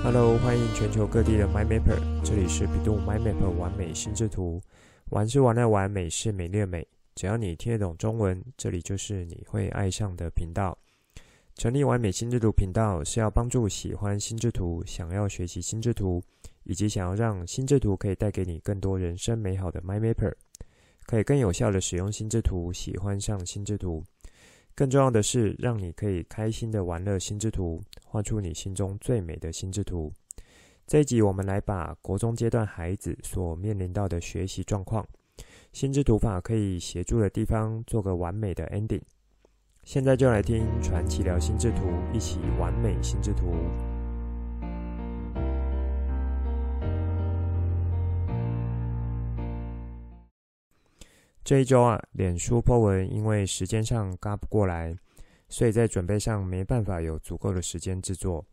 Hello，欢迎全球各地的 My Mapper，这里是百度 My Mapper 完美心智图。玩是玩的玩，美是美丽的美。只要你听得懂中文，这里就是你会爱上的频道。成立完美心智图频道是要帮助喜欢心智图、想要学习心智图，以及想要让心智图可以带给你更多人生美好的 My Mapper，可以更有效的使用心智图，喜欢上心智图。更重要的是，让你可以开心的玩乐心智图，画出你心中最美的心智图。这一集，我们来把国中阶段孩子所面临到的学习状况，心智图法可以协助的地方，做个完美的 ending。现在就来听传奇聊心智图，一起完美心智图。这一周啊，脸书 po 文因为时间上赶不过来，所以在准备上没办法有足够的时间制作。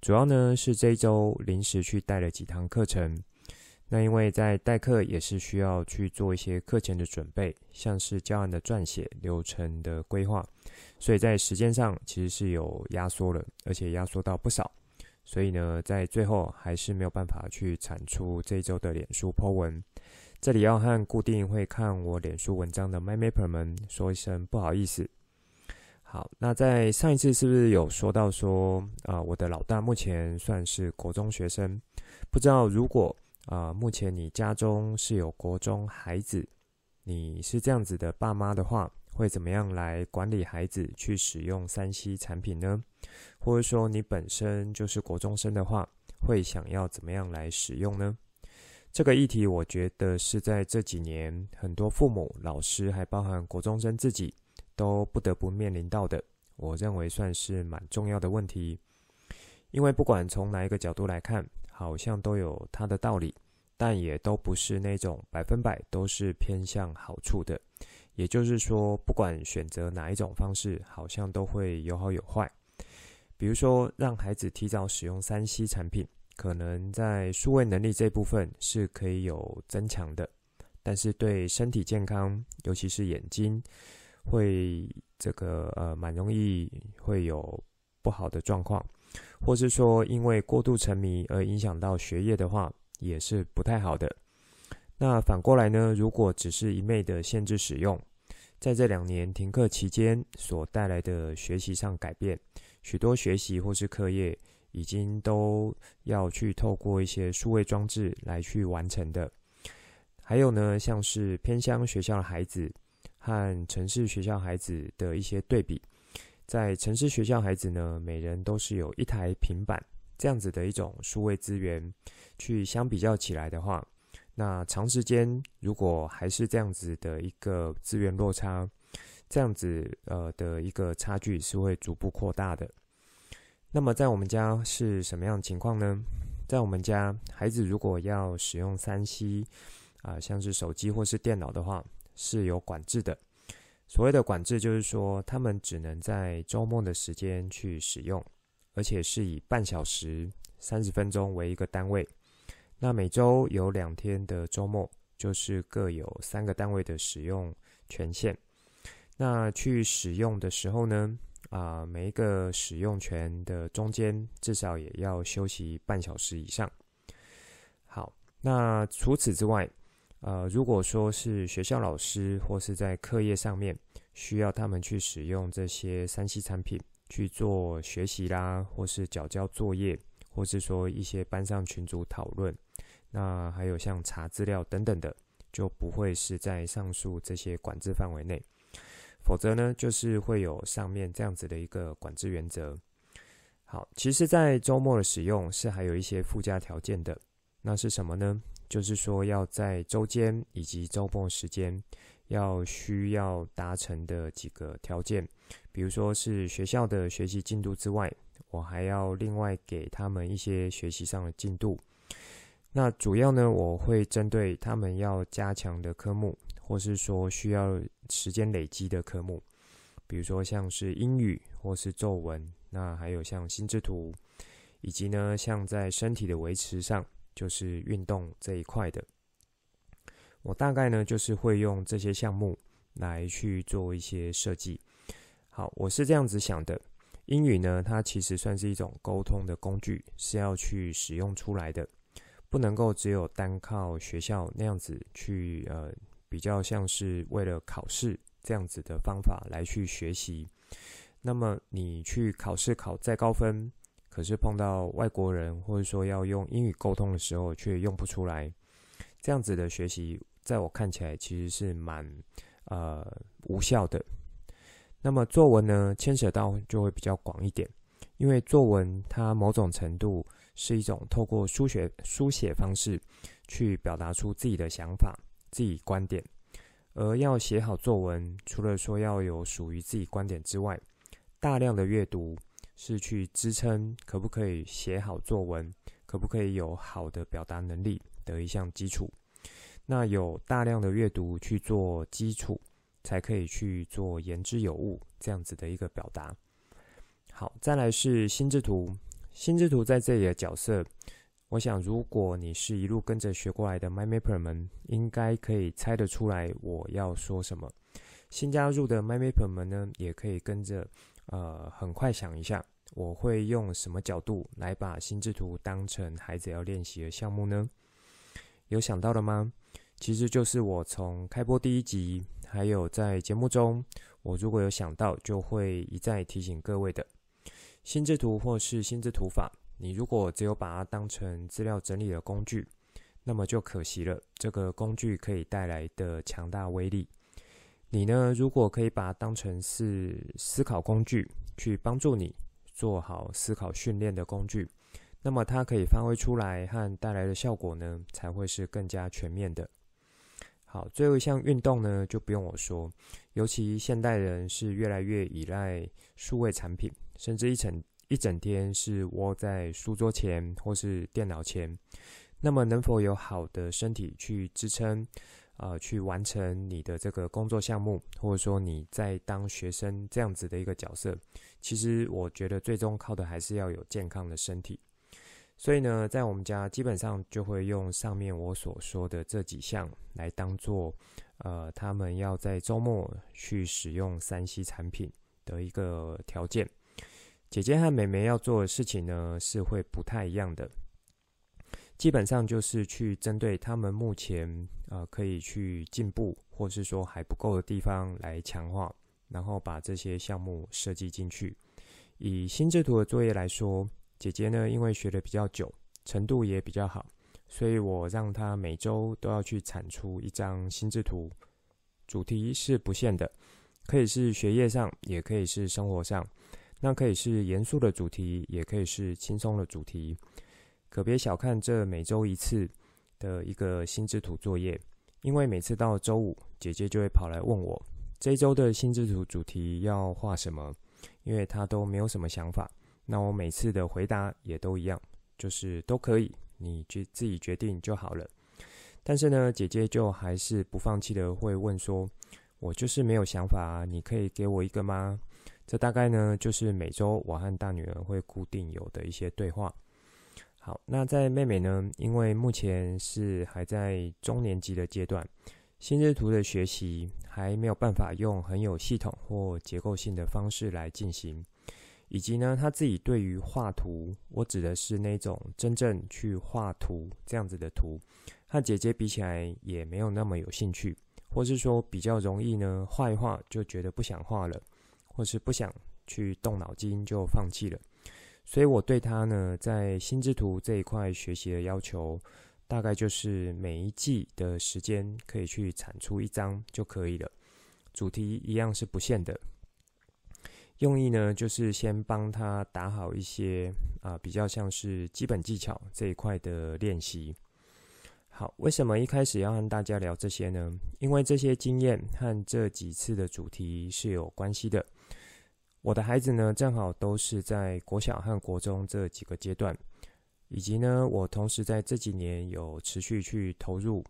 主要呢是这一周临时去带了几堂课程。那因为在代课也是需要去做一些课前的准备，像是教案的撰写、流程的规划，所以在时间上其实是有压缩了，而且压缩到不少。所以呢，在最后还是没有办法去产出这一周的脸书 po 文。这里要和固定会看我脸书文章的 My Mapper 们说一声不好意思。好，那在上一次是不是有说到说啊、呃，我的老大目前算是国中学生，不知道如果啊、目前你家中是有国中孩子，你是这样子的爸妈的话，会怎么样来管理孩子去使用三 C 产品呢？或者说你本身就是国中生的话，会想要怎么样来使用呢？这个议题，我觉得是在这几年，很多父母、老师，还包含国中生自己，都不得不面临到的。我认为算是蛮重要的问题，因为不管从哪一个角度来看，好像都有它的道理，但也都不是那种百分百都是偏向好处的。也就是说，不管选择哪一种方式，好像都会有好有坏。比如说，让孩子提早使用三 C 产品。可能在数位能力这部分是可以有增强的，但是对身体健康，尤其是眼睛，会这个呃蛮容易会有不好的状况，或是说因为过度沉迷而影响到学业的话，也是不太好的。那反过来呢，如果只是一昧的限制使用，在这两年停课期间所带来的学习上改变，许多学习或是课业。已经都要去透过一些数位装置来去完成的，还有呢，像是偏乡学校的孩子和城市学校孩子的一些对比，在城市学校孩子呢，每人都是有一台平板这样子的一种数位资源，去相比较起来的话，那长时间如果还是这样子的一个资源落差，这样子呃的一个差距是会逐步扩大的。那么在我们家是什么样的情况呢？在我们家，孩子如果要使用 3C 啊，像是手机或是电脑的话，是有管制的。所谓的管制，就是说他们只能在周末的时间去使用，而且是以半小时、三十分钟为一个单位。那每周有两天的周末，就是各有三个单位的使用权限。那去使用的时候呢，啊，每一个使用权的中间至少也要休息半小时以上。好，那除此之外，呃，如果说是学校老师或是在课业上面需要他们去使用这些三 C 产品去做学习啦，或是缴交作业，或是说一些班上群组讨论，那还有像查资料等等的，就不会是在上述这些管制范围内。否则呢，就是会有上面这样子的一个管制原则。好，其实，在周末的使用是还有一些附加条件的。那是什么呢？就是说要在周间以及周末时间要需要达成的几个条件，比如说是学校的学习进度之外，我还要另外给他们一些学习上的进度。那主要呢，我会针对他们要加强的科目。或是说需要时间累积的科目，比如说像是英语或是作文，那还有像心智图，以及呢像在身体的维持上，就是运动这一块的，我大概呢就是会用这些项目来去做一些设计。好，我是这样子想的，英语呢，它其实算是一种沟通的工具，是要去使用出来的，不能够只有单靠学校那样子去呃，比较像是为了考试这样子的方法来去学习。那么你去考试考再高分，可是碰到外国人或者说要用英语沟通的时候，却用不出来，这样子的学习，在我看起来其实是蛮呃无效的。那么作文呢，牵扯到就会比较广一点，因为作文它某种程度是一种透过书写书写方式去表达出自己的想法、自己观点，而要写好作文，除了说要有属于自己观点之外，大量的阅读是去支撑可不可以写好作文，可不可以有好的表达能力的一项基础。那有大量的阅读去做基础。才可以去做言之有物这样子的一个表达。好，再来是心智图。心智图在这里的角色，我想如果你是一路跟着学过来的 MyMapper 们，应该可以猜得出来我要说什么。新加入的 MyMapper 们呢，也可以跟着呃很快想一下，我会用什么角度来把心智图当成孩子要练习的项目呢？有想到了吗？其实就是我从开播第一集。还有在节目中，我如果有想到，就会一再提醒各位的心智图或是心智图法。你如果只有把它当成资料整理的工具，那么就可惜了这个工具可以带来的强大威力。你呢，如果可以把它当成是思考工具，去帮助你做好思考训练的工具，那么它可以发挥出来和带来的效果呢，才会是更加全面的。好，最后一项运动呢，就不用我说，尤其现代人是越来越依赖数位产品，甚至一整一整天是窝在书桌前或是电脑前，那么能否有好的身体去支撑，呃，去完成你的这个工作项目，或者说你在当学生这样子的一个角色，其实我觉得最终靠的还是要有健康的身体。所以呢，在我们家基本上就会用上面我所说的这几项来当做，呃，他们要在周末去使用三 C 产品的一个条件。姐姐和妹妹要做的事情呢，是会不太一样的。基本上就是去针对他们目前呃可以去进步，或是说还不够的地方来强化，然后把这些项目设计进去。以心智图的作业来说。姐姐呢，因为学的比较久，程度也比较好，所以我让她每周都要去产出一张心智图，主题是不限的，可以是学业上，也可以是生活上，那可以是严肃的主题，也可以是轻松的主题，可别小看这每周一次的一个心智图作业，因为每次到周五，姐姐就会跑来问我这一周的心智图主题要画什么，因为她都没有什么想法。那我每次的回答也都一样，就是都可以，你决自己决定就好了。但是呢，姐姐就还是不放弃的会问说：“我就是没有想法啊，你可以给我一个吗？”这大概呢就是每周我和大女儿会固定有的一些对话。好，那在妹妹呢，因为目前是还在中年级的阶段，心智图的学习还没有办法用很有系统或结构性的方式来进行。以及呢，他自己对于画图，我指的是那种真正去画图这样子的图，和姐姐比起来也没有那么有兴趣，或是说比较容易呢，画一画就觉得不想画了，或是不想去动脑筋就放弃了。所以我对他呢，在心智图这一块学习的要求，大概就是每一季的时间可以去产出一张就可以了，主题一样是不限的。用意呢，就是先帮他打好一些啊，比较像是基本技巧这一块的练习。好，为什么一开始要和大家聊这些呢？因为这些经验和这几次的主题是有关系的。我的孩子呢，正好都是在国小和国中这几个阶段，以及呢，我同时在这几年有持续去投入。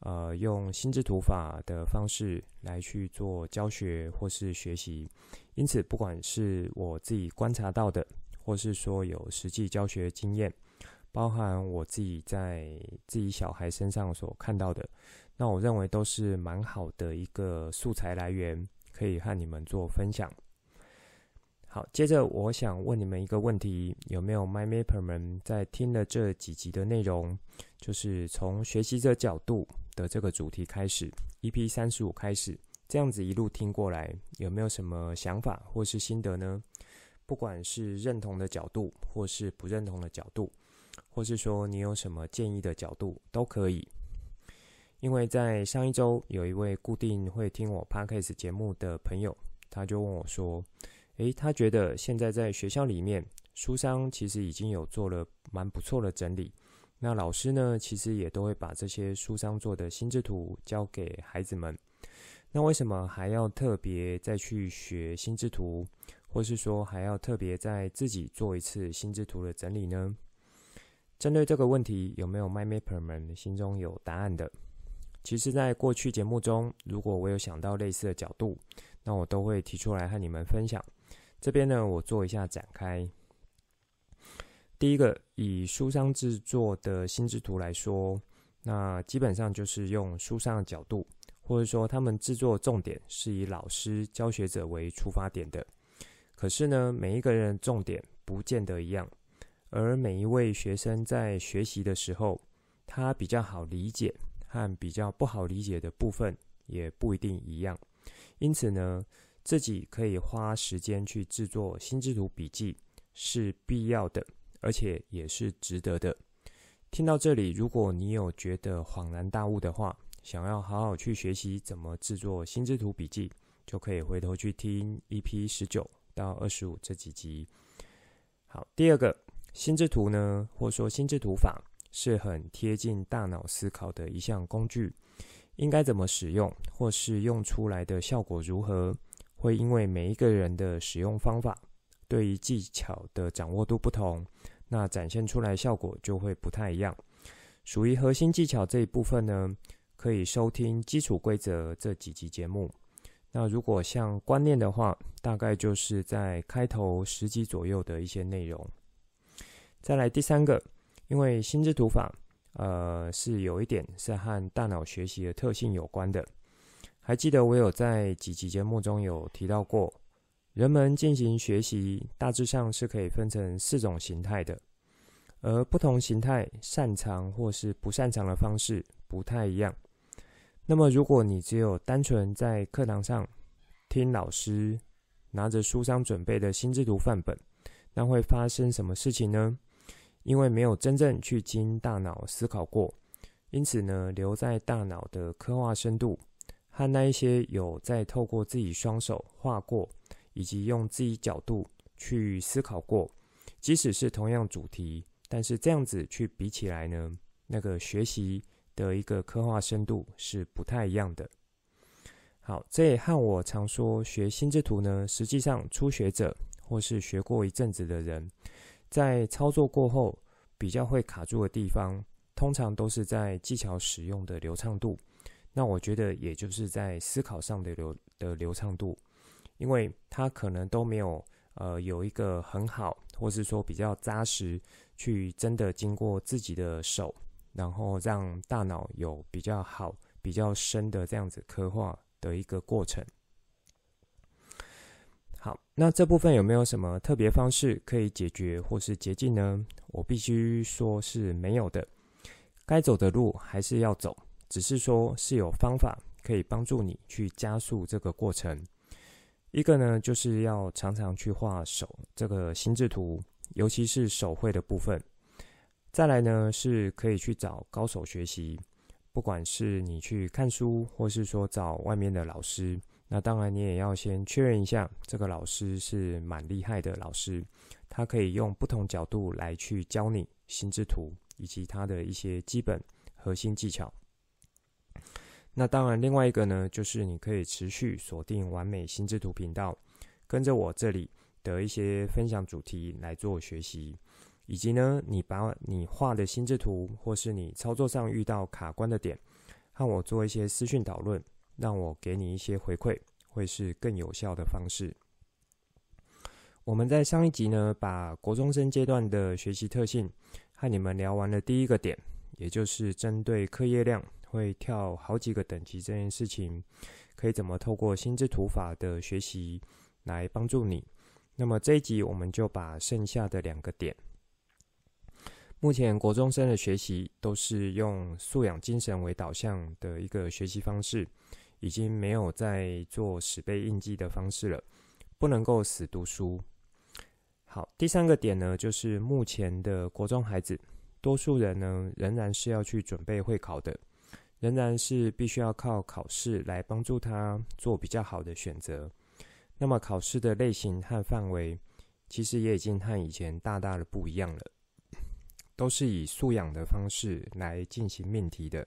呃，用心智图法的方式来去做教学或是学习，因此不管是我自己观察到的，或是说有实际教学经验，包含我自己在自己小孩身上所看到的，那我认为都是蛮好的一个素材来源，可以和你们做分享。好，接着我想问你们一个问题：有没有 MyMapper 们在听了这几集的内容，就是从学习者角度的这个主题开始，EP 三十五开始，这样子一路听过来，有没有什么想法或是心得呢？不管是认同的角度，或是不认同的角度，或是说你有什么建议的角度，都可以。因为在上一周，有一位固定会听我 Podcast 节目的朋友，他就问我说。诶，他觉得现在在学校里面，书商其实已经有做了蛮不错的整理。那老师呢，其实也都会把这些书商做的心智图交给孩子们。那为什么还要特别再去学心智图，或是说还要特别再自己做一次心智图的整理呢？针对这个问题，有没有 MyMapper 们心中有答案的？其实，在过去节目中，如果我有想到类似的角度，那我都会提出来和你们分享。这边呢，我做一下展开。第一个，以书商制作的心智图来说，那基本上就是用书商的角度，或者说他们制作重点是以老师教学者为出发点的。可是呢，每一个人的重点不见得一样，而每一位学生在学习的时候，他比较好理解和比较不好理解的部分也不一定一样。因此呢，自己可以花时间去制作心智图笔记是必要的，而且也是值得的。听到这里，如果你有觉得恍然大悟的话，想要好好去学习怎么制作心智图笔记，就可以回头去听 EP 十九到二十五这几集。好，第二个心智图呢，或说心智图法是很贴近大脑思考的一项工具，应该怎么使用，或是用出来的效果如何？会因为每一个人的使用方法，对于技巧的掌握度不同，那展现出来效果就会不太一样。属于核心技巧这一部分呢，可以收听基础规则这几集节目。那如果像观念的话，大概就是在开头十集左右的一些内容。再来第三个，因为心智图法，呃，是有一点是和大脑学习的特性有关的。还记得我有在几集节目中有提到过，人们进行学习大致上是可以分成四种形态的，而不同形态擅长或是不擅长的方式不太一样。那么，如果你只有单纯在课堂上听老师拿着书上准备的心智图范本，那会发生什么事情呢？因为没有真正去经大脑思考过，因此呢，留在大脑的刻画深度。和那一些有在透过自己双手画过，以及用自己角度去思考过，即使是同样主题，但是这样子去比起来呢，那个学习的一个刻画深度是不太一样的。好，这也和我常说学心智图呢，实际上初学者或是学过一阵子的人，在操作过后比较会卡住的地方，通常都是在技巧使用的流畅度。那我觉得，也就是在思考上的流的流畅度，因为他可能都没有呃有一个很好，或是说比较扎实，去真的经过自己的手，然后让大脑有比较好、比较深的这样子刻画的一个过程。好，那这部分有没有什么特别方式可以解决或是捷径呢？我必须说是没有的，该走的路还是要走。只是说是有方法可以帮助你去加速这个过程。一个呢，就是要常常去画手这个心智图，尤其是手绘的部分。再来呢，是可以去找高手学习，不管是你去看书，或是说找外面的老师。那当然，你也要先确认一下这个老师是蛮厉害的老师，他可以用不同角度来去教你心智图以及他的一些基本核心技巧。那当然，另外一个呢，就是你可以持续锁定完美心智图频道，跟着我这里的一些分享主题来做学习，以及呢，你把你画的心智图，或是你操作上遇到卡关的点，和我做一些私讯讨论，让我给你一些回馈，会是更有效的方式。我们在上一集呢，把国中生阶段的学习特性和你们聊完了第一个点，也就是针对课业量。会跳好几个等级这件事情，可以怎么透过心智图法的学习来帮助你？那么这一集我们就把剩下的两个点，目前国中生的学习都是用素养精神为导向的一个学习方式，已经没有在做死背硬记的方式了，不能够死读书。好，第三个点呢，就是目前的国中孩子，多数人呢仍然是要去准备会考的，仍然是必须要靠考试来帮助他做比较好的选择。那么考试的类型和范围，其实也已经和以前大大的不一样了，都是以素养的方式来进行命题的，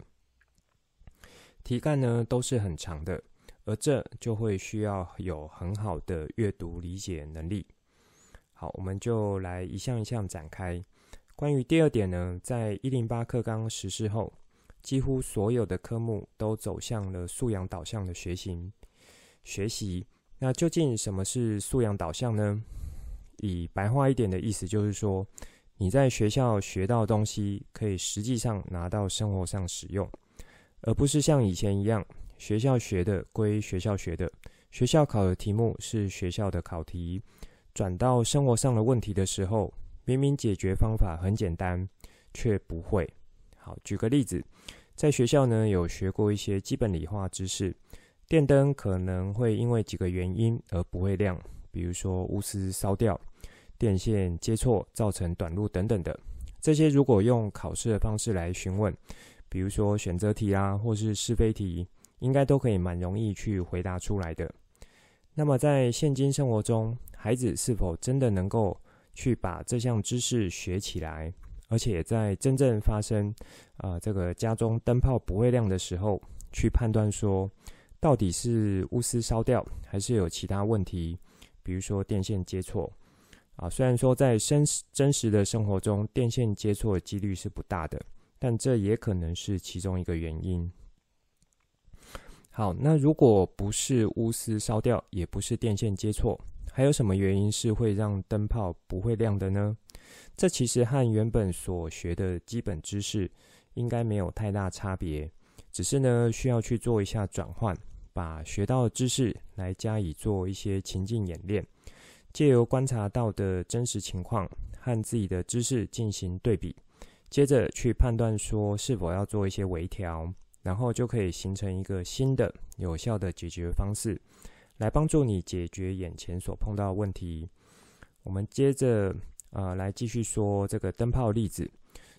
题干呢都是很长的，而这就会需要有很好的阅读理解能力。好，我们就来一项一项展开。关于第二点呢，在一零八课纲实施后，几乎所有的科目都走向了素养导向的学习学习。那究竟什么是素养导向呢？以白话一点的意思就是说，你在学校学到的东西，可以实际上拿到生活上使用，而不是像以前一样，学校学的归学校学的，学校考的题目是学校的考题，转到生活上的问题的时候，明明解决方法很简单，却不会。好，举个例子，在学校呢，有学过一些基本理化知识。电灯可能会因为几个原因而不会亮，比如说钨丝烧掉、电线接错造成短路等等的。这些如果用考试的方式来询问，比如说选择题啊，或是是非题，应该都可以蛮容易去回答出来的。那么在现今生活中，孩子是否真的能够去把这项知识学起来，而且在真正发生啊、这个家中灯泡不会亮的时候，去判断说，到底是钨丝烧掉，还是有其他问题？比如说电线接错啊。虽然说在真真实的生活中，电线接错的几率是不大的，但这也可能是其中一个原因。好，那如果不是钨丝烧掉，也不是电线接错，还有什么原因是会让灯泡不会亮的呢？这其实和原本所学的基本知识应该没有太大差别，只是呢需要去做一下转换。把学到的知识来加以做一些情境演练，借由观察到的真实情况和自己的知识进行对比，接着去判断说是否要做一些微调，然后就可以形成一个新的有效的解决方式，来帮助你解决眼前所碰到的问题。我们接着呃来继续说这个灯泡例子，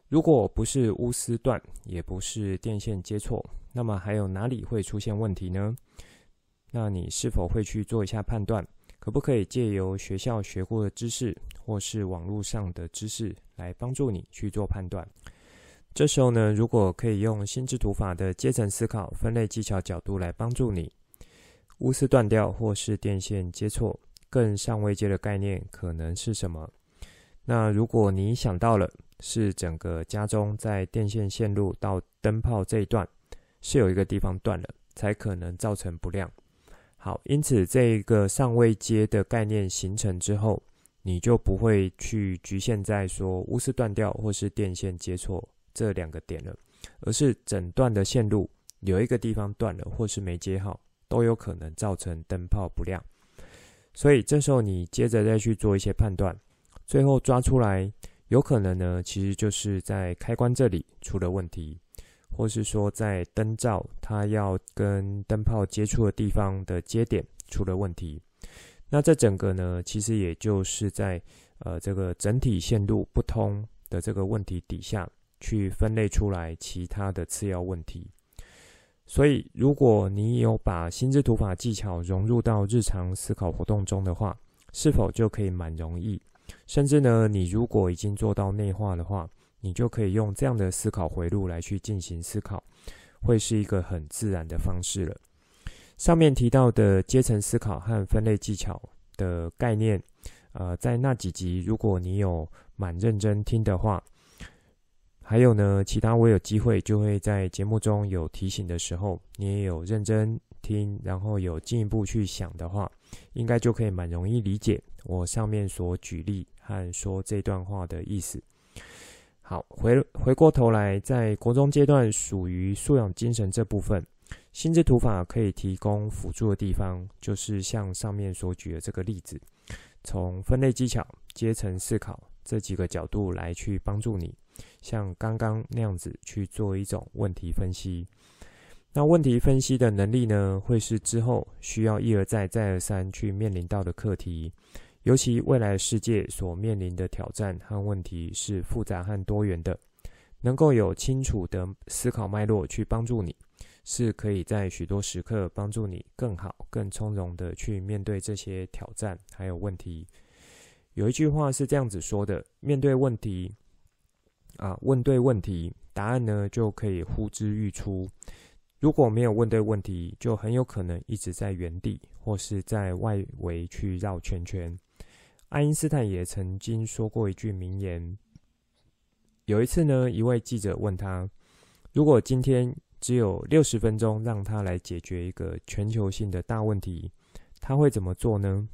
如果不是钨丝断，也不是电线接错，那么还有哪里会出现问题呢？那你是否会去做一下判断？可不可以借由学校学过的知识，或是网络上的知识来帮助你去做判断？这时候呢，如果可以用心智图法的阶层思考、分类技巧角度来帮助你，钨丝断掉或是电线接错，更上位阶的概念可能是什么？那如果你想到了是整个家中在电线线路到灯泡这一段是有一个地方断了，才可能造成不亮。好，因此这一个上位阶的概念形成之后，你就不会去局限在说钨丝断掉或是电线接错这两个点了，而是整段的线路有一个地方断了或是没接好，都有可能造成灯泡不亮。所以这时候你接着再去做一些判断，最后抓出来，有可能呢，其实就是在开关这里出了问题。或是说，在灯罩它要跟灯泡接触的地方的接点出了问题，那这整个呢，其实也就是在呃这个整体线路不通的这个问题底下去分类出来其他的次要问题。所以，如果你有把心智图法技巧融入到日常思考活动中的话，是否就可以蛮容易？甚至呢，你如果已经做到内化的话，你就可以用这样的思考回路来去进行思考，会是一个很自然的方式了。上面提到的阶层思考和分类技巧的概念，呃，在那几集如果你有蛮认真听的话，还有呢，其他我有机会就会在节目中有提醒的时候，你也有认真听，然后有进一步去想的话，应该就可以蛮容易理解我上面所举例和说这段话的意思。好，回回过头来，在国中阶段属于素养精神这部分，心智图法可以提供辅助的地方，就是像上面所举的这个例子，从分类技巧、阶层思考这几个角度来去帮助你，像刚刚那样子去做一种问题分析。那问题分析的能力呢，会是之后需要一而再、再而三去面临到的课题。尤其未来世界所面临的挑战和问题是复杂和多元的，能够有清楚的思考脉络去帮助你，是可以在许多时刻帮助你更好、更从容的去面对这些挑战还有问题。有一句话是这样子说的：面对问题，啊，问对问题，答案呢就可以呼之欲出；如果没有问对问题，就很有可能一直在原地或是在外围去绕圈圈。爱因斯坦也曾经说过一句名言。有一次呢，一位记者问他：“如果今天只有六十分钟让他来解决一个全球性的大问题，他会怎么做呢？”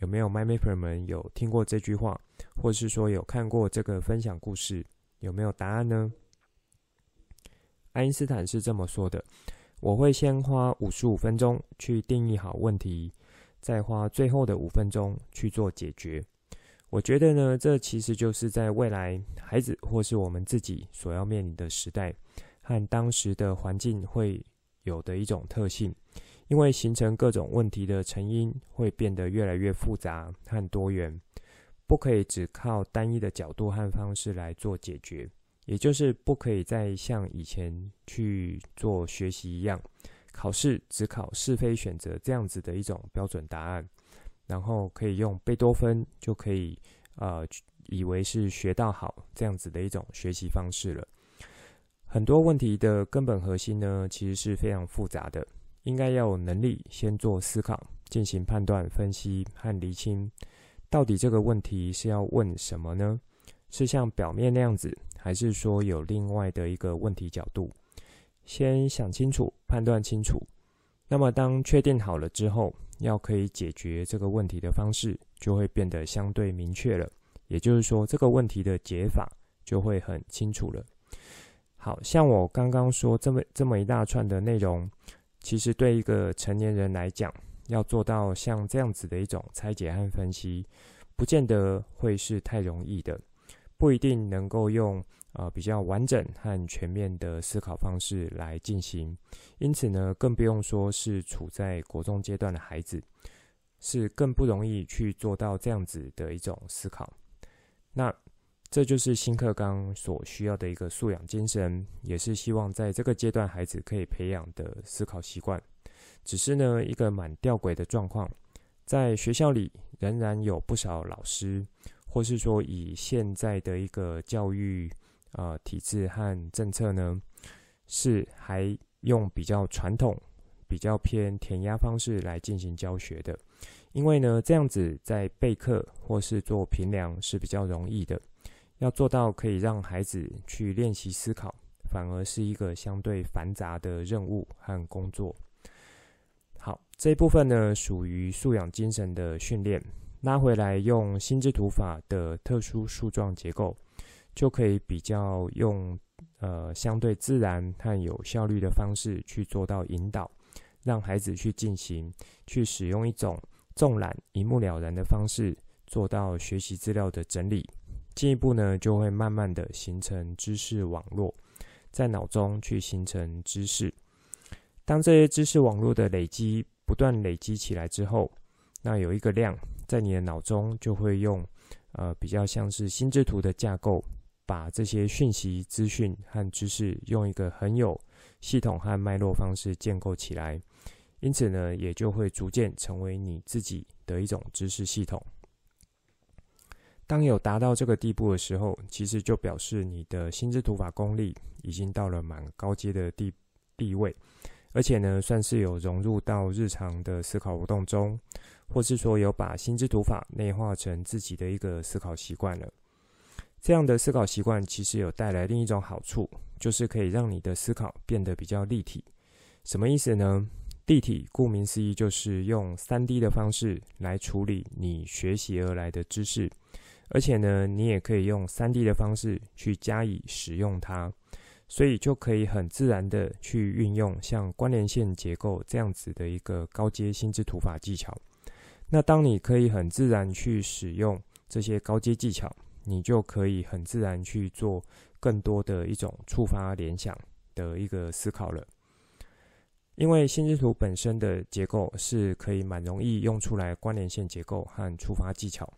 有没有 MyMapper 们有听过这句话，或是说有看过这个分享故事？有没有答案呢？爱因斯坦是这么说的：“我会先花五十五分钟去定义好问题。”再花最后的五分钟去做解决，我觉得呢，这其实就是在未来孩子或是我们自己所要面临的时代和当时的环境会有的一种特性，因为形成各种问题的成因会变得越来越复杂和多元，不可以只靠单一的角度和方式来做解决，也就是不可以再像以前去做学习一样。考试只考是非选择这样子的一种标准答案，然后可以用贝多芬就可以呃以为是学到好这样子的一种学习方式了。很多问题的根本核心呢，其实是非常复杂的，应该要有能力先做思考，进行判断、分析和厘清，到底这个问题是要问什么呢？是像表面那样子，还是说有另外的一个问题角度？先想清楚，判断清楚。那么，当确定好了之后，要可以解决这个问题的方式，就会变得相对明确了。也就是说，这个问题的解法就会很清楚了。好，像我刚刚说这么这么一大串的内容，其实对一个成年人来讲，要做到像这样子的一种拆解和分析，不见得会是太容易的，不一定能够用。呃，比较完整和全面的思考方式来进行，因此呢，更不用说是处在国中阶段的孩子，是更不容易去做到这样子的一种思考。那这就是新课纲所需要的一个素养精神，也是希望在这个阶段孩子可以培养的思考习惯。只是呢，一个蛮吊诡的状况，在学校里仍然有不少老师，或是说以现在的一个教育。呃，体制和政策呢，是还用比较传统、比较偏填鸭方式来进行教学的。因为呢，这样子在备课或是做评量是比较容易的。要做到可以让孩子去练习思考，反而是一个相对繁杂的任务和工作。这一部分呢，属于素养精神的训练。拉回来用心智图法的特殊树状结构。就可以比较用呃相对自然和有效率的方式去做到引导，让孩子去进行，去使用一种纵览一目了然的方式做到学习资料的整理，进一步呢就会慢慢的形成知识网络，在脑中去形成知识。当这些知识网络的累积不断累积起来之后，那有一个量在你的脑中就会用呃比较像是心智图的架构。把这些讯息、资讯和知识用一个很有系统和脉络方式建构起来，因此呢，也就会逐渐成为你自己的一种知识系统。当有达到这个地步的时候，其实就表示你的心智图法功力已经到了蛮高阶的地地位，而且呢，算是有融入到日常的思考活动中，或是说有把心智图法内化成自己的一个思考习惯了。这样的思考习惯其实有带来另一种好处，就是可以让你的思考变得比较立体。什么意思呢？立体顾名思义就是用 3D 的方式来处理你学习而来的知识，而且呢，你也可以用 3D 的方式去加以使用它，所以就可以很自然的去运用像关联线结构这样子的一个高阶心智图法技巧。那当你可以很自然去使用这些高阶技巧，你就可以很自然去做更多的一种触发联想的一个思考了。因为心智图本身的结构是可以蛮容易用出来关联线结构和触发技巧，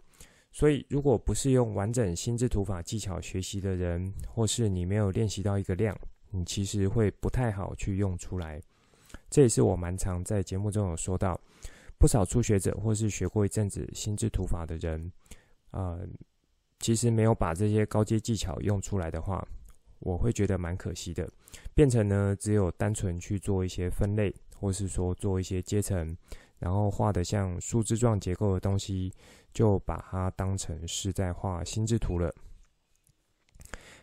所以如果不是用完整心智图法技巧学习的人，或是你没有练习到一个量，你其实会不太好去用出来。这也是我蛮常在节目中有说到。不少初学者或是学过一阵子心智图法的人，呃，其实没有把这些高阶技巧用出来的话，我会觉得蛮可惜的。变成呢，只有单纯去做一些分类，或是说做一些阶层，然后画的像树枝状结构的东西，就把它当成是在画心智图了。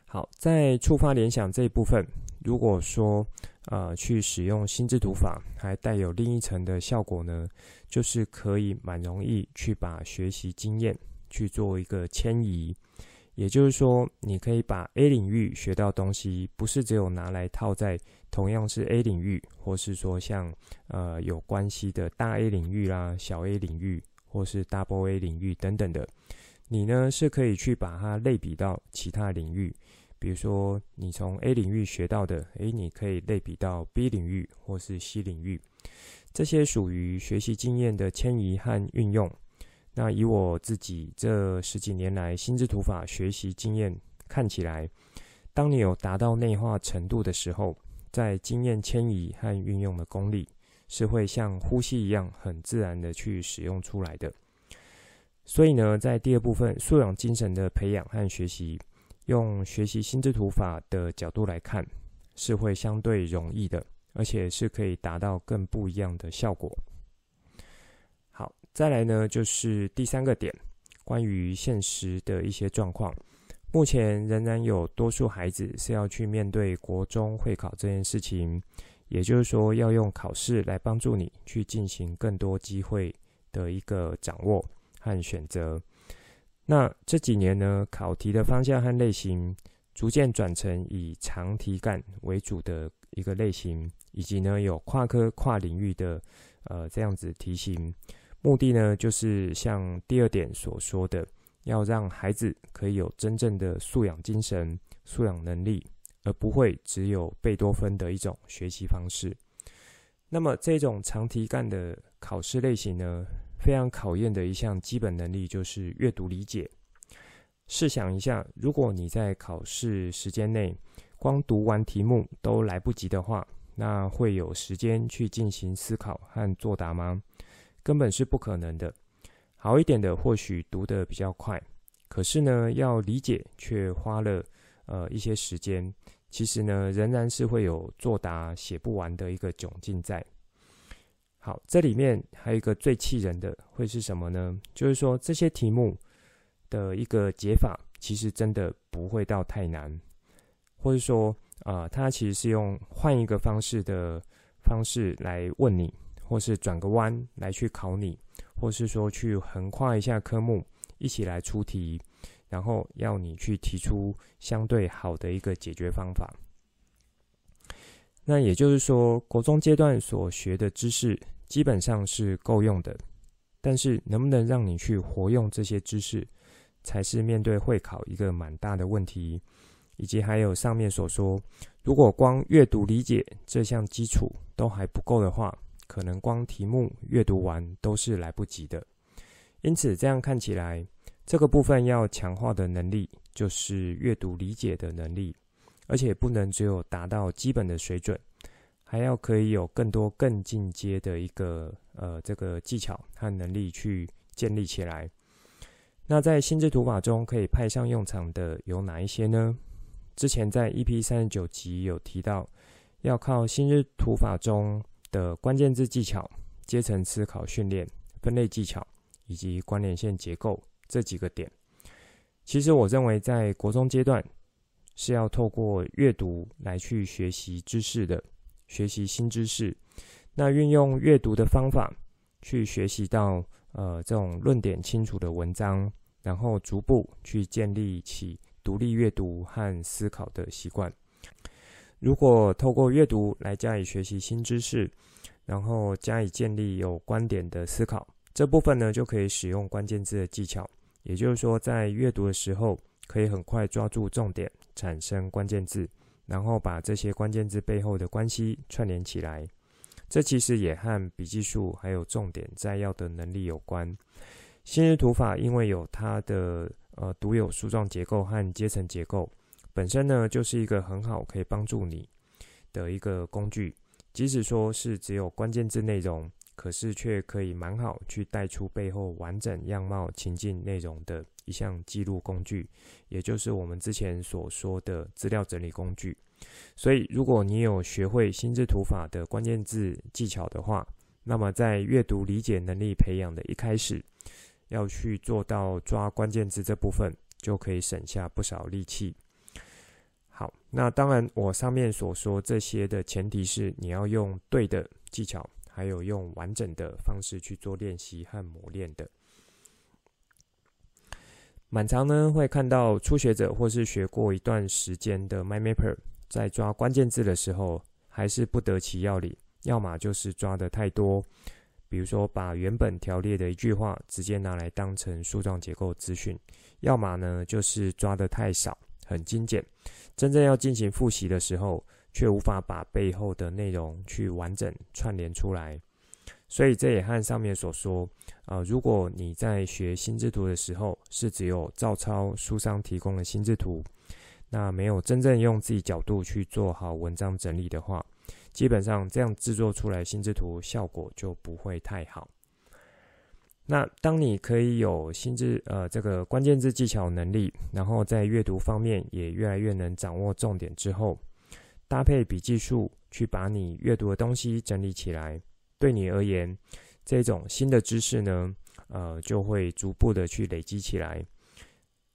好，在触发联想这一部分，如果说呃去使用心智图法，还带有另一层的效果呢，就是可以蛮容易去把学习经验去做一个迁移。也就是说，你可以把 A 领域学到东西，不是只有拿来套在同样是 A 领域，或是说像呃有关系的大 A 领域啦、小 A 领域，或是 Double A 领域等等的。你呢是可以去把它类比到其他领域。比如说，你从 A 领域学到的，诶，你可以类比到 B 领域或是 C 领域，这些属于学习经验的迁移和运用。那以我自己这十几年来心智图法学习经验看起来，当你有达到内化程度的时候，在经验迁移和运用的功力，是会像呼吸一样很自然的去使用出来的。所以呢，在第二部分素养精神的培养和学习。用学习心智图法的角度来看，是会相对容易的，而且是可以达到更不一样的效果。再来呢，就是第三个点，关于现实的一些状况。目前仍然有多数孩子是要去面对国中会考这件事情，也就是说，要用考试来帮助你去进行更多机会的一个掌握和选择。那这几年呢，考题的方向和类型逐渐转成以长题干为主的一个类型，以及呢有跨科跨领域的呃这样子题型，目的呢就是像第二点所说的，要让孩子可以有真正的素养精神、素养能力，而不会只有贝多芬的一种学习方式。那么这种长题干的考试类型呢，非常考验的一项基本能力就是阅读理解。试想一下，如果你在考试时间内光读完题目都来不及的话，那会有时间去进行思考和作答吗？根本是不可能的。好一点的或许读得比较快，可是呢，要理解却花了呃一些时间。其实呢，仍然是会有作答写不完的一个窘境在。好，这里面还有一个最气人的会是什么呢？就是说这些题目的一个解法，其实真的不会到太难，或者说啊、呃，它其实是用换一个方式的方式来问你，或是转个弯来去考你，或是说去横跨一下科目，一起来出题，然后要你去提出相对好的一个解决方法。那也就是说，国中阶段所学的知识。基本上是够用的，但是能不能让你去活用这些知识，才是面对会考一个蛮大的问题。以及还有上面所说，如果光阅读理解这项基础都还不够的话，可能光题目阅读完都是来不及的。因此，这样看起来，这个部分要强化的能力就是阅读理解的能力，而且不能只有达到基本的水准。还要可以有更多更进阶的一个呃这个技巧和能力去建立起来。那在心智图法中可以派上用场的有哪一些呢？之前在 EP 三十九集有提到，要靠心智图法中的关键字技巧、阶层思考训练、分类技巧以及关联线结构这几个点。其实我认为在国中阶段是要透过阅读来去学习知识的。学习新知识，那运用阅读的方法去学习到呃这种论点清楚的文章，然后逐步去建立起独立阅读和思考的习惯。如果透过阅读来加以学习新知识，然后加以建立有观点的思考，这部分呢就可以使用关键字的技巧，也就是说，在阅读的时候可以很快抓住重点，产生关键字，然后把这些关键字背后的关系串联起来。这其实也和笔记术还有重点摘要的能力有关。新日图法因为有它的呃独有树状结构和阶层结构，本身呢就是一个很好可以帮助你的一个工具。即使说是只有关键字内容，可是却可以蛮好去带出背后完整样貌情境内容的一项记录工具，也就是我们之前所说的资料整理工具。所以，如果你有学会心智图法的关键字技巧的话，那么在阅读理解能力培养的一开始，要去做到抓关键字这部分，就可以省下不少力气。好，那当然，我上面所说这些的前提是你要用对的技巧，还有用完整的方式去做练习和磨练的。满常呢会看到初学者或是学过一段时间的 MindMapper。在抓关键字的时候，还是不得其要领，要么就是抓得太多，比如说把原本条列的一句话直接拿来当成树状结构资讯；要么呢就是抓得太少，很精简，真正要进行复习的时候，却无法把背后的内容去完整串联出来。所以这也和上面所说，啊、呃，如果你在学心智图的时候，是只有照抄书上提供的心智图。那没有真正用自己角度去做好文章整理的话，基本上这样制作出来心智图效果就不会太好。那当你可以有心智呃这个关键字技巧能力，然后在阅读方面也越来越能掌握重点之后，搭配笔记术去把你阅读的东西整理起来，对你而言，这种新的知识呢，呃就会逐步的去累积起来。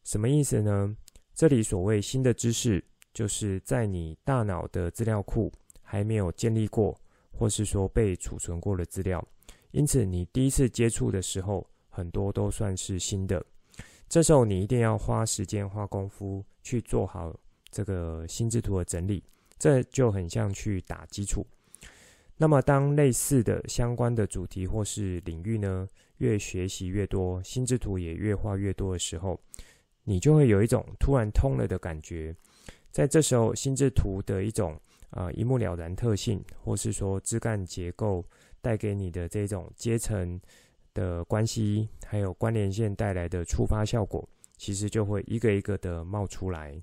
什么意思呢？这里所谓新的知识，就是在你大脑的资料库还没有建立过，或是说被储存过的资料，因此你第一次接触的时候，很多都算是新的。这时候你一定要花时间、花功夫去做好这个心智图的整理，这就很像去打基础。那么当类似的相关的主题或是领域呢，越学习越多，心智图也越画越多的时候，你就会有一种突然通了的感觉，在这时候，心智图的一种啊、一目了然特性，或是说枝干结构带给你的这种阶层的关系，还有关联线带来的触发效果，其实就会一个一个的冒出来。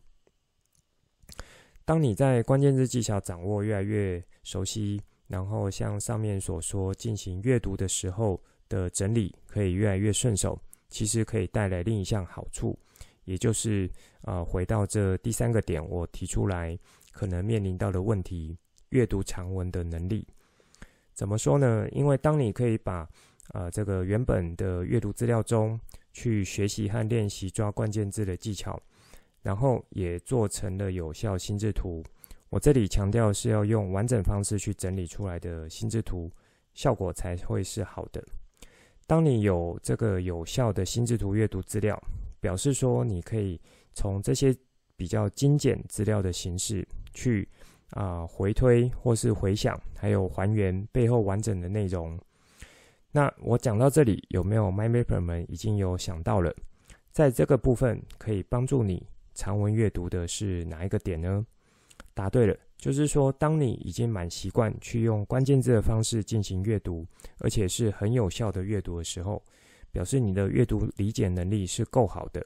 当你在关键字技巧掌握越来越熟悉，然后像上面所说进行阅读的时候的整理可以越来越顺手，其实可以带来另一项好处。也就是，呃，回到这第三个点，我提出来可能面临到的问题：阅读长文的能力。怎么说呢？因为当你可以把，呃，这个原本的阅读资料中去学习和练习抓关键字的技巧，然后也做成了有效心智图。我这里强调是要用完整方式去整理出来的心智图，效果才会是好的。当你有这个有效的心智图阅读资料。表示说，你可以从这些比较精简资料的形式去啊、回推或是回想，还有还原背后完整的内容。那我讲到这里，有没有 MyMapper 们已经有想到了，在这个部分可以帮助你长文阅读的是哪一个点呢？答对了，就是说，当你已经蛮习惯去用关键字的方式进行阅读，而且是很有效的阅读的时候。表示你的阅读理解能力是够好的。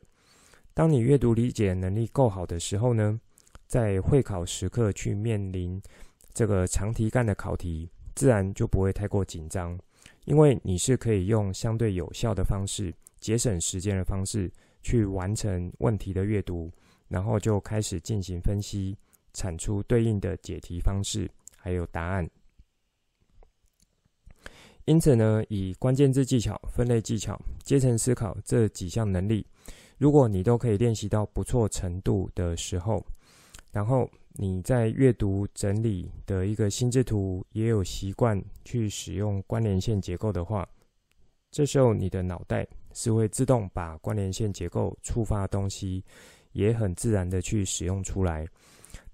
当你阅读理解能力够好的时候呢，在会考时刻去面临这个长题干的考题，自然就不会太过紧张，因为你是可以用相对有效的方式、节省时间的方式去完成问题的阅读，然后就开始进行分析，产出对应的解题方式还有答案。因此呢，以关键字技巧、分类技巧、阶层思考这几项能力，如果你都可以练习到不错程度的时候，然后你在阅读整理的一个心智图也有习惯去使用关联线结构的话，这时候你的脑袋是会自动把关联线结构触发的东西，也很自然的去使用出来。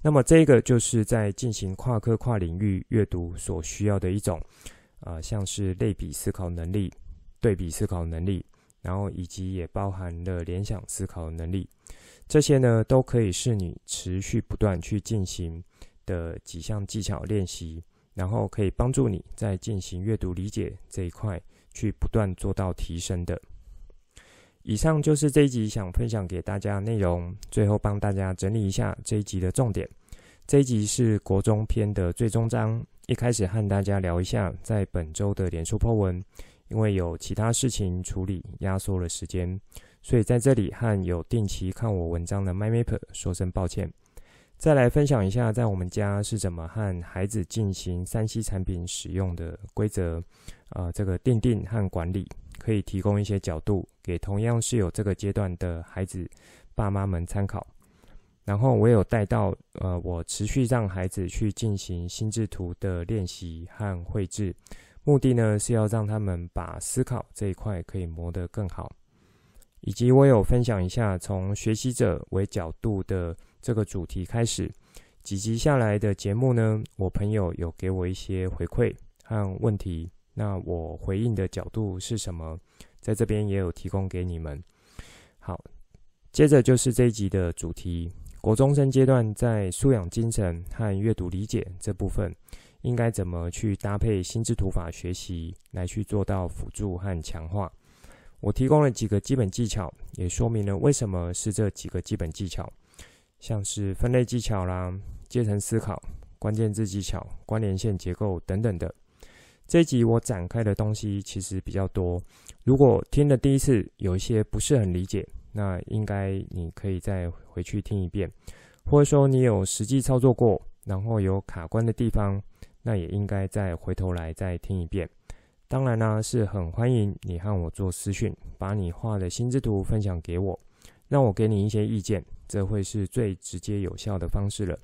那么这个就是在进行跨科跨领域阅读所需要的一种。啊、呃，像是类比思考能力，对比思考能力，然后以及也包含了联想思考能力。这些呢，都可以是你持续不断去进行的几项技巧练习，然后可以帮助你在进行阅读理解这一块去不断做到提升的。以上就是这一集想分享给大家的内容，最后帮大家整理一下这一集的重点。这一集是国中篇的最终章，一开始和大家聊一下在本周的脸书 po 文，因为有其他事情处理，压缩了时间。所以在这里和有定期看我文章的 MyMapper 说声抱歉。再来分享一下，在我们家是怎么和孩子进行三 C 产品使用的规则，呃，这个定定和管理，可以提供一些角度给同样是有这个阶段的孩子爸妈们参考。然后我有带到，呃，我持续让孩子去进行心智图的练习和绘制，目的呢是要让他们把思考这一块可以磨得更好。以及我有分享一下从学习者为角度的这个主题开始，几集下来的节目呢，我朋友有给我一些回馈和问题，那我回应的角度是什么，在这边也有提供给你们。好，接着就是这一集的主题：国中生阶段在素养精神和阅读理解这部分，应该怎么去搭配心智图法学习来去做到辅助和强化。我提供了几个基本技巧，也说明了为什么是这几个基本技巧，像是分类技巧啦、阶层思考、关键字技巧、关联线结构等等的。这一集我展开的东西其实比较多，如果听了第一次有一些不是很理解，那应该你可以再回去听一遍，或者说你有实际操作过，然后有卡关的地方，那也应该再回头来再听一遍。当然呢，是很欢迎你和我做私讯，把你画的心智图分享给我，让我给你一些意见，这会是最直接有效的方式了。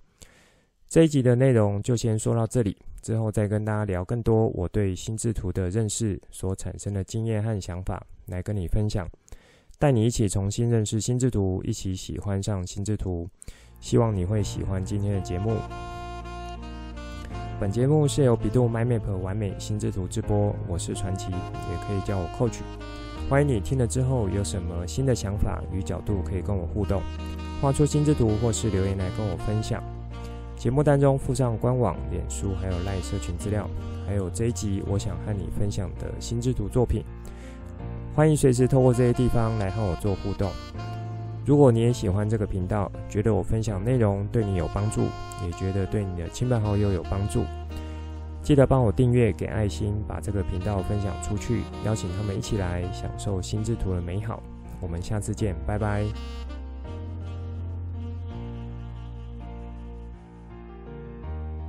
这一集的内容就先说到这里，之后再跟大家聊更多我对心智图的认识所产生的经验和想法，来跟你分享，带你一起重新认识心智图，一起喜欢上心智图。希望你会喜欢今天的节目。本节目是由 bEDU MyMap 玩美心智图直播，我是传奇，也可以叫我 Coach。欢迎你听了之后有什么新的想法与角度可以跟我互动，画出心智图或是留言来跟我分享。节目当中附上官网、脸书还有赖社群资料，还有这一集我想和你分享的心智图作品。欢迎随时透过这些地方来和我做互动。如果你也喜欢这个频道，觉得我分享内容对你有帮助，也觉得对你的亲朋好友有帮助，记得帮我订阅、给爱心，把这个频道分享出去，邀请他们一起来享受心智图的美好。我们下次见，拜拜。